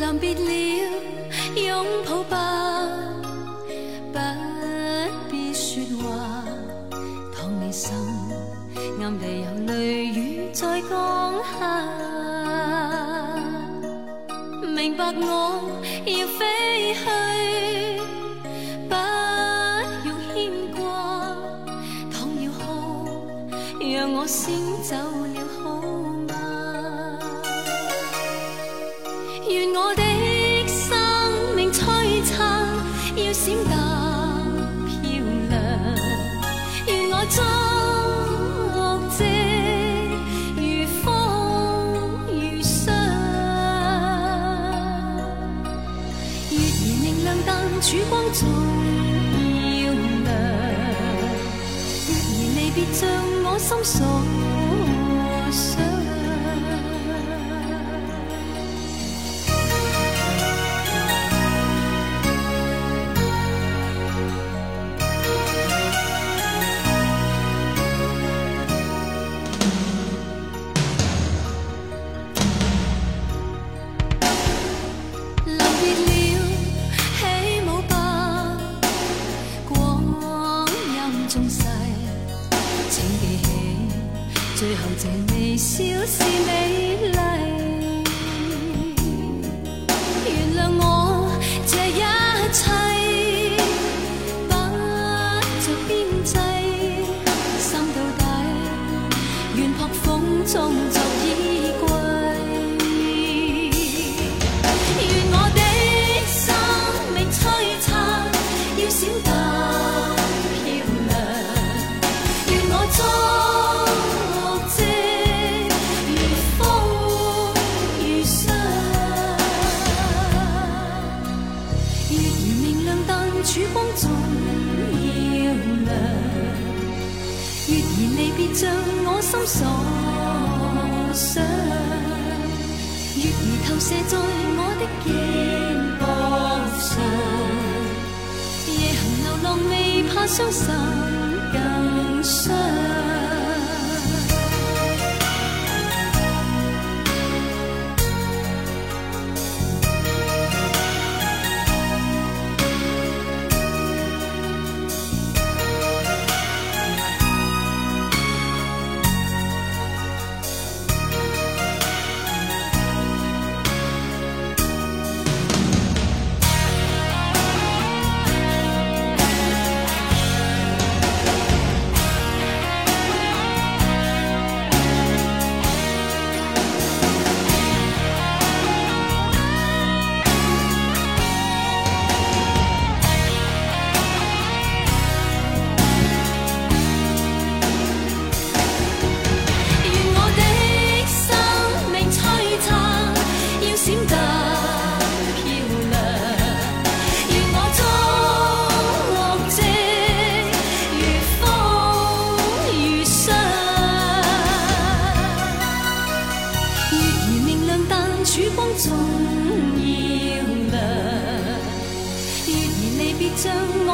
临别了，拥抱吧，不必说话。倘你心暗地有泪雨在降下，明白我重要亮。月儿离别像我心所别像我心所想。月儿投射在我的肩膀上，夜行流浪未怕伤心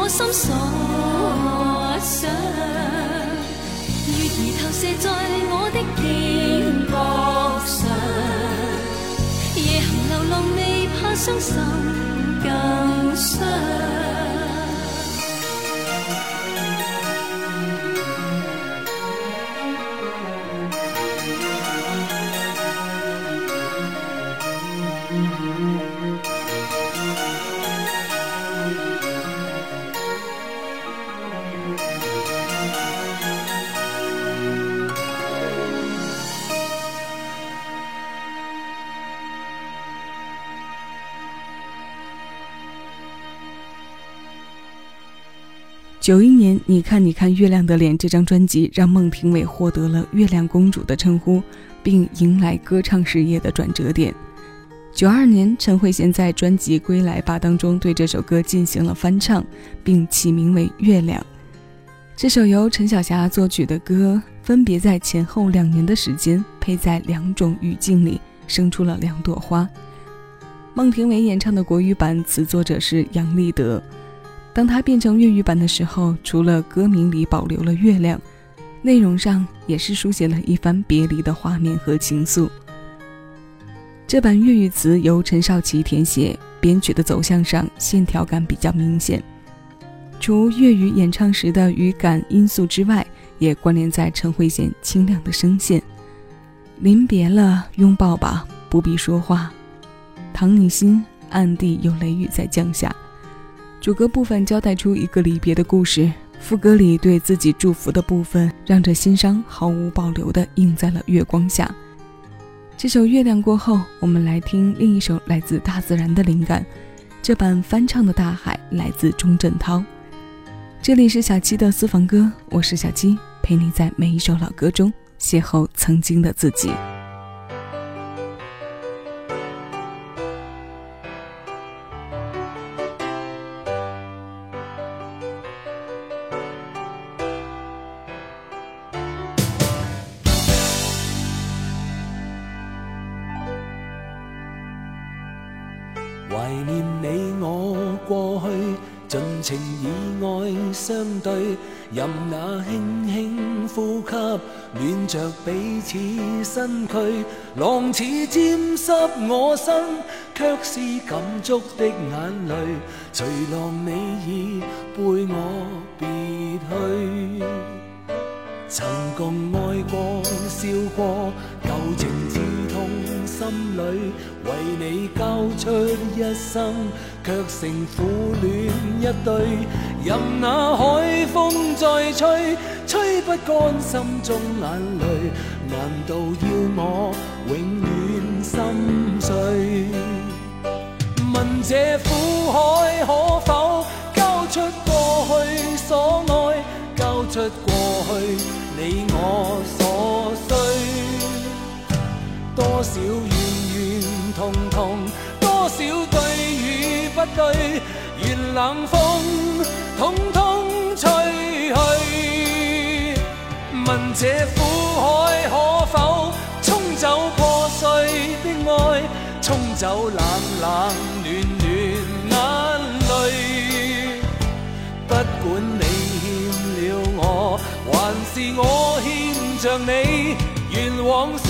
我心所想。月儿投射在我的肩膊上，夜行流浪未怕伤心更伤。九一年，你看你看月亮的脸这张专辑让孟庭苇获得了“月亮公主”的称呼，并迎来歌唱事业的转折点。九二年，陈慧娴在专辑《归来吧》当中对这首歌进行了翻唱，并起名为《月亮》。这首由陈小霞作曲的歌，分别在前后两年的时间，配在两种语境里，生出了两朵花。孟庭苇演唱的国语版，词作者是杨立德。当他变成粤语版的时候，除了歌名里保留了月亮，内容上也是书写了一番别离的画面和情愫。这版粤语词由陈少琪填写，编曲的走向上线条感比较明显。除粤语演唱时的语感因素之外，也关联在陈慧娴清亮的声线。临别了，拥抱吧，不必说话。唐你心，暗地有雷雨在降下。主歌部分交代出一个离别的故事，副歌里对自己祝福的部分，让这心伤毫无保留地映在了月光下。这首《月亮》过后，我们来听另一首来自大自然的灵感，这版翻唱的《大海》来自钟镇涛。这里是小七的私房歌，我是小七，陪你在每一首老歌中邂逅曾经的自己。彼此身躯，浪似沾湿我身，却是感触的眼泪，随浪你已背我别去，曾共爱过笑过，旧情刺痛心里。为你交出一生，却成苦恋一对。任那海风再吹，吹不干心中眼泪。难道要我永远心碎？问这苦海可否交出过去所爱，交出过去你我所需？多少怨怨。痛痛，多少对，愿冷风统统吹去。问这苦海可否冲走破碎的爱，冲走冷冷暖暖眼泪？不管你欠了我，还是我欠着你，愿往事。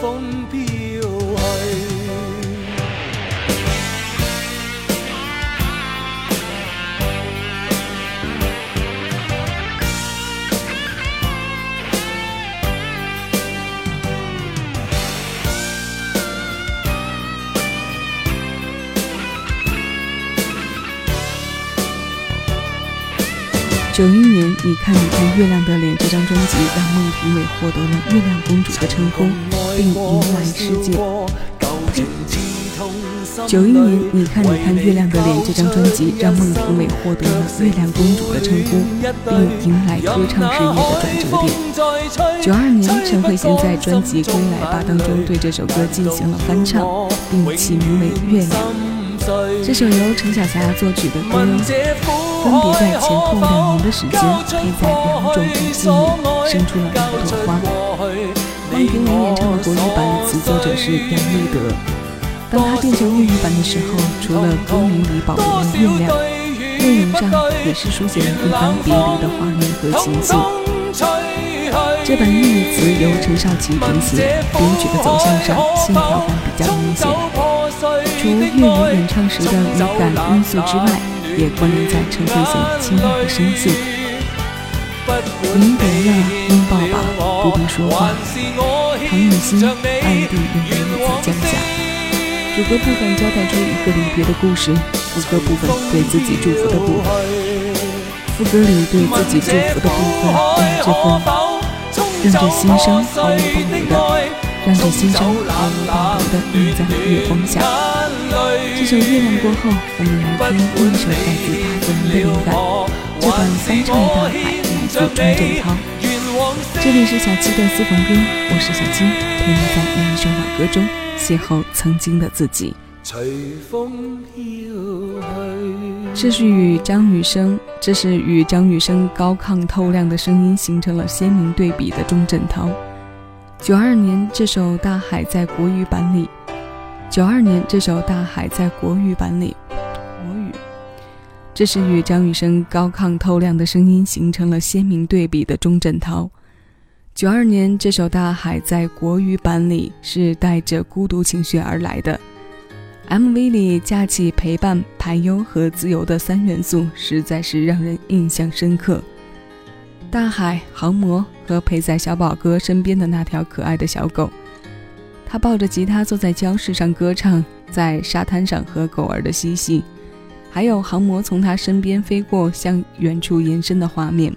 风飘。看你看月亮的脸这张专辑，让孟庭苇获得了月亮公主的称呼，并迎来世界。九一年，你看你看月亮的脸这张专辑，让孟庭苇获得了月亮公主的称呼，并迎来歌唱事业的转折点。九二年，陈慧娴在专辑《归来吧》当中对这首歌进行了翻唱，并起名为《月亮》。这首由陈小霞作曲的歌，分别在前后两年的时间，配在两种语境里，生出了两朵花。孟庭苇演唱的国语版的，词作者是杨立德。当他变成粤语版的时候，除了歌名里保留了月亮，内容上也是书写了一番别离的画面和情愫。这版粤语词由陈少琪填写，编曲的走向上线条感比较明显。除粤语演唱时的语感因素之外，也关联在陈慧娴清亮的声线。临别了，拥抱吧，不必说话。唐雨欣暗地用泪子降下。主歌部分交代出一个离别的故事，副歌部分对自己祝福的部分。副歌里对自己祝福的部分，让这份让这心声毫无保留。让这心声毫无保留地映在了月光下。这首《月亮过后》，我们来听另一首来自大自然的灵感。这段翻唱的《大海》来自钟镇涛。这里是小七的私房歌，我是小七，陪你在每一首老歌中邂逅曾经的自己。随风飘去这是与张雨生，这是与张雨生高亢透亮的声音形成了鲜明对比的钟镇涛。九二年，这首《大海》在国语版里。九二年，这首《大海》在国语版里，国语。这是与张雨生高亢透亮的声音形成了鲜明对比的钟镇涛。九二年，这首《大海》在国语版里是带着孤独情绪而来的。MV 里架起陪伴、排忧和自由的三元素，实在是让人印象深刻。大海、航模和陪在小宝哥身边的那条可爱的小狗，他抱着吉他坐在礁石上歌唱，在沙滩上和狗儿的嬉戏，还有航模从他身边飞过，向远处延伸的画面。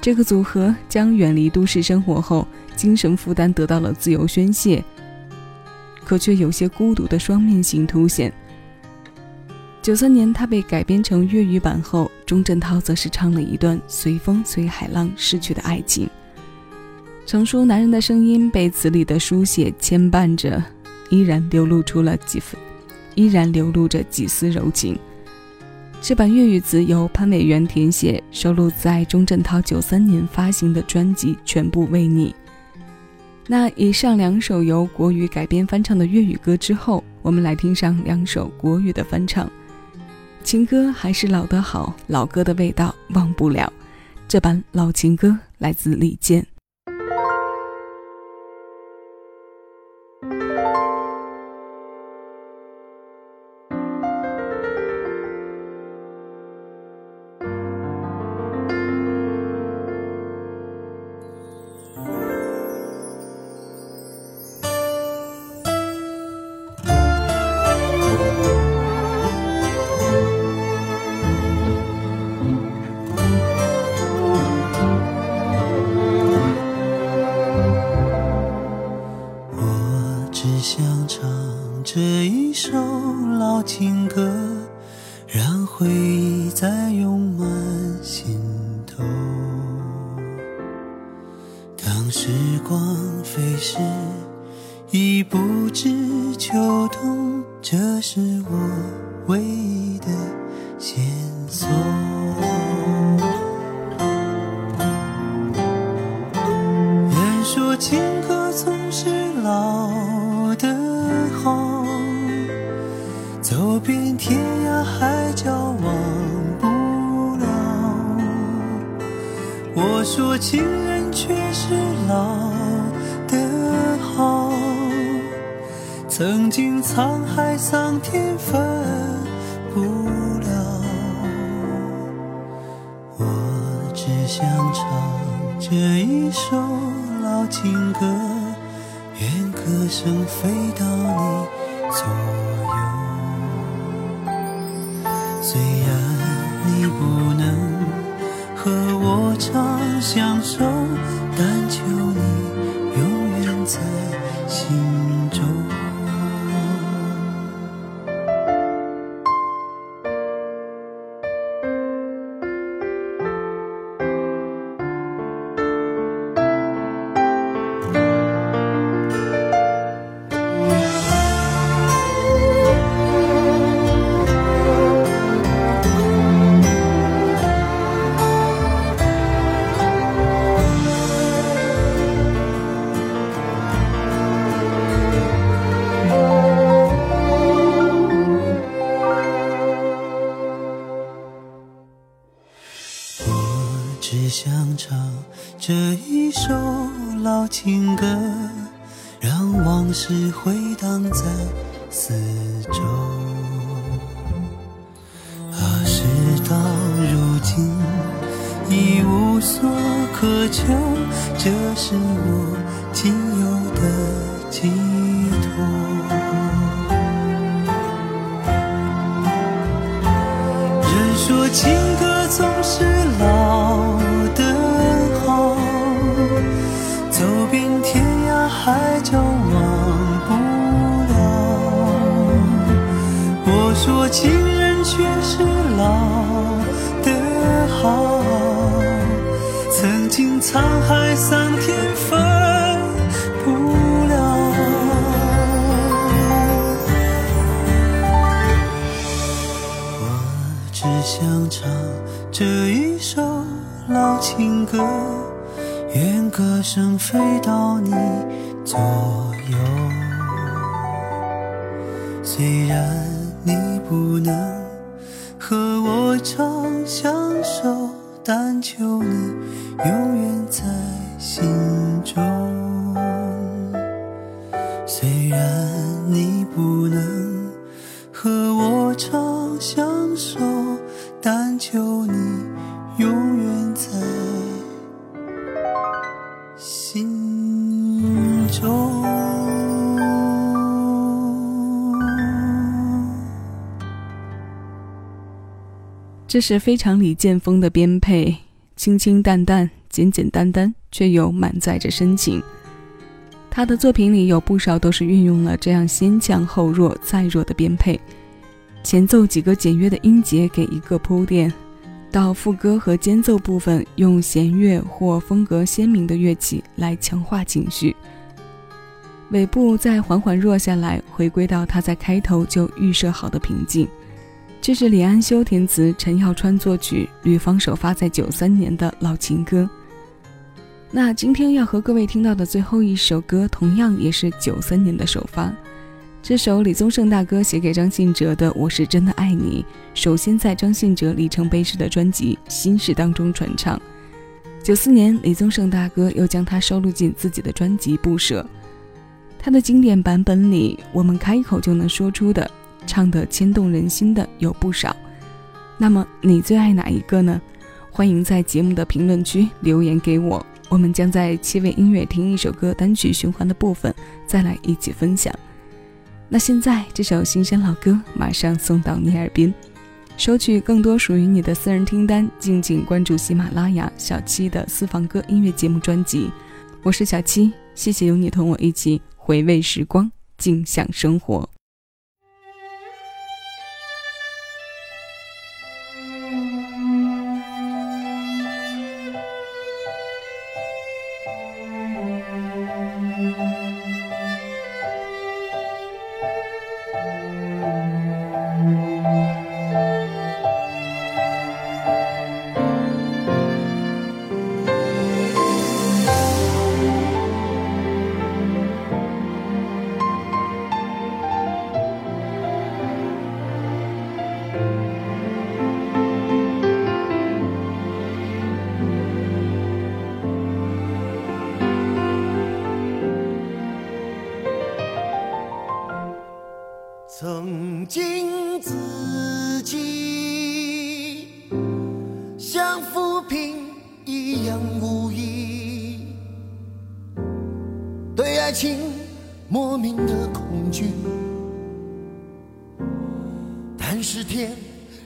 这个组合将远离都市生活后，精神负担得到了自由宣泄。可却有些孤独的双面性凸显。九三年，他被改编成粤语版后，钟镇涛则是唱了一段随风随海浪逝去的爱情。成熟男人的声音被词里的书写牵绊着，依然流露出了几分，依然流露着几丝柔情。这版粤语词由潘伟元填写，收录在钟镇涛九三年发行的专辑《全部为你》。那以上两首由国语改编翻唱的粤语歌之后，我们来听上两首国语的翻唱。情歌还是老的好，老歌的味道忘不了。这版老情歌来自李健。只想唱这一首老情歌让回忆再涌满心头。当时光飞逝已不知秋冬这是我唯一的线索。人说情歌总是老天涯海角忘不了，我说情人却是老的好，曾经沧海桑田分不了。我只想唱这一首老情歌，愿歌声飞到你左。虽然你不能。和我长相守，但求你永远在心。情歌，让往事回荡在四周。啊，事到如今已无所可求，这是我仅有的寄托。沧海桑田分不了。我只想唱这一首老情歌，愿歌声飞到你左右。虽然你不能。和我长相守，但求你永远在心中。虽然你不能和我长相守，但求你永远在心中。这是非常李剑锋的编配，清清淡淡、简简单单，却又满载着深情。他的作品里有不少都是运用了这样先强后弱再弱的编配，前奏几个简约的音节给一个铺垫，到副歌和间奏部分用弦乐或风格鲜明的乐器来强化情绪，尾部再缓缓弱下来，回归到他在开头就预设好的平静。这是李安修填词，陈耀川作曲，吕方首发在九三年的老情歌。那今天要和各位听到的最后一首歌，同样也是九三年的首发。这首李宗盛大哥写给张信哲的《我是真的爱你》，首先在张信哲里程碑式的专辑《心事》当中传唱。九四年，李宗盛大哥又将它收录进自己的专辑《不舍》。他的经典版本里，我们开口就能说出的。唱的牵动人心的有不少，那么你最爱哪一个呢？欢迎在节目的评论区留言给我，我们将在七位音乐听一首歌单曲循环的部分再来一起分享。那现在这首新鲜老歌马上送到你耳边，收取更多属于你的私人听单，敬请关注喜马拉雅小七的私房歌音乐节目专辑。我是小七，谢谢有你同我一起回味时光，静享生活。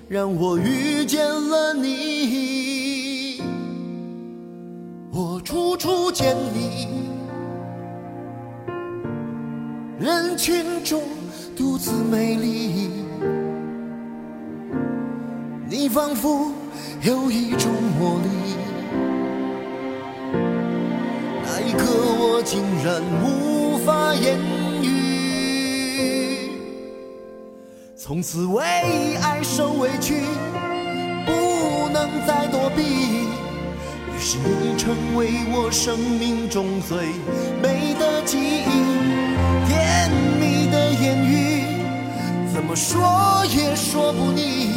让我遇见了你，我处处见你，人群中。独自美丽，你仿佛有一种魔力。那一刻，我竟然无法言语。从此为爱受委屈，不能再躲避。于是你成为我生命中最美的记忆，甜蜜的言语。怎么说也说不腻，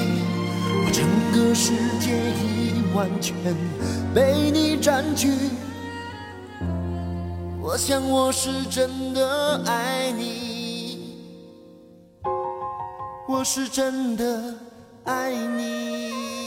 我整个世界已完全被你占据。我想我是真的爱你，是真的爱你。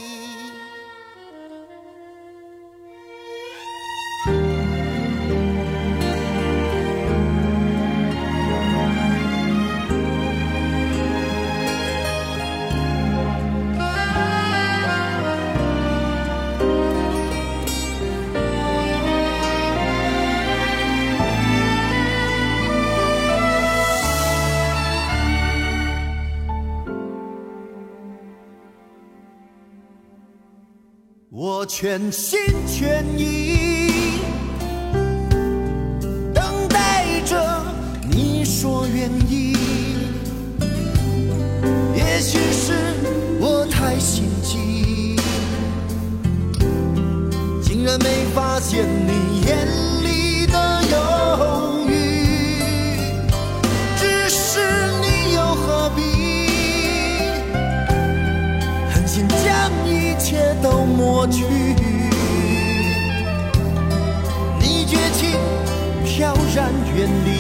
全心全意等待着你说愿意。也许是我太心急，竟然没发现你眼里的犹豫。只是你又何必狠心将一切都抹去？远离。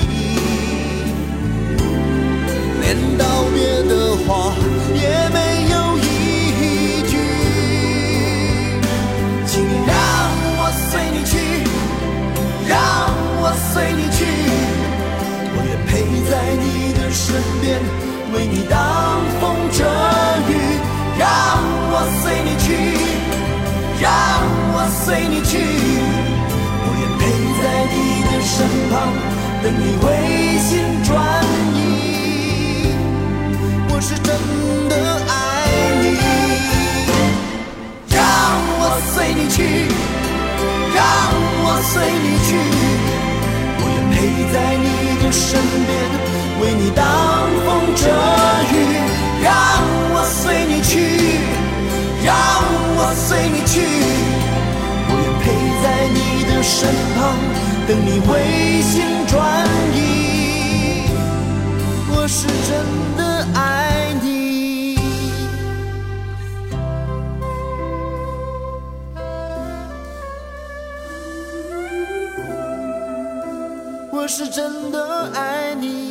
连道别的话也没等你回心转意。我是真的爱你，让我随你去，让我随你去，我愿陪在你的身边，为你挡风遮雨。让我是真的爱你，我是真的爱你。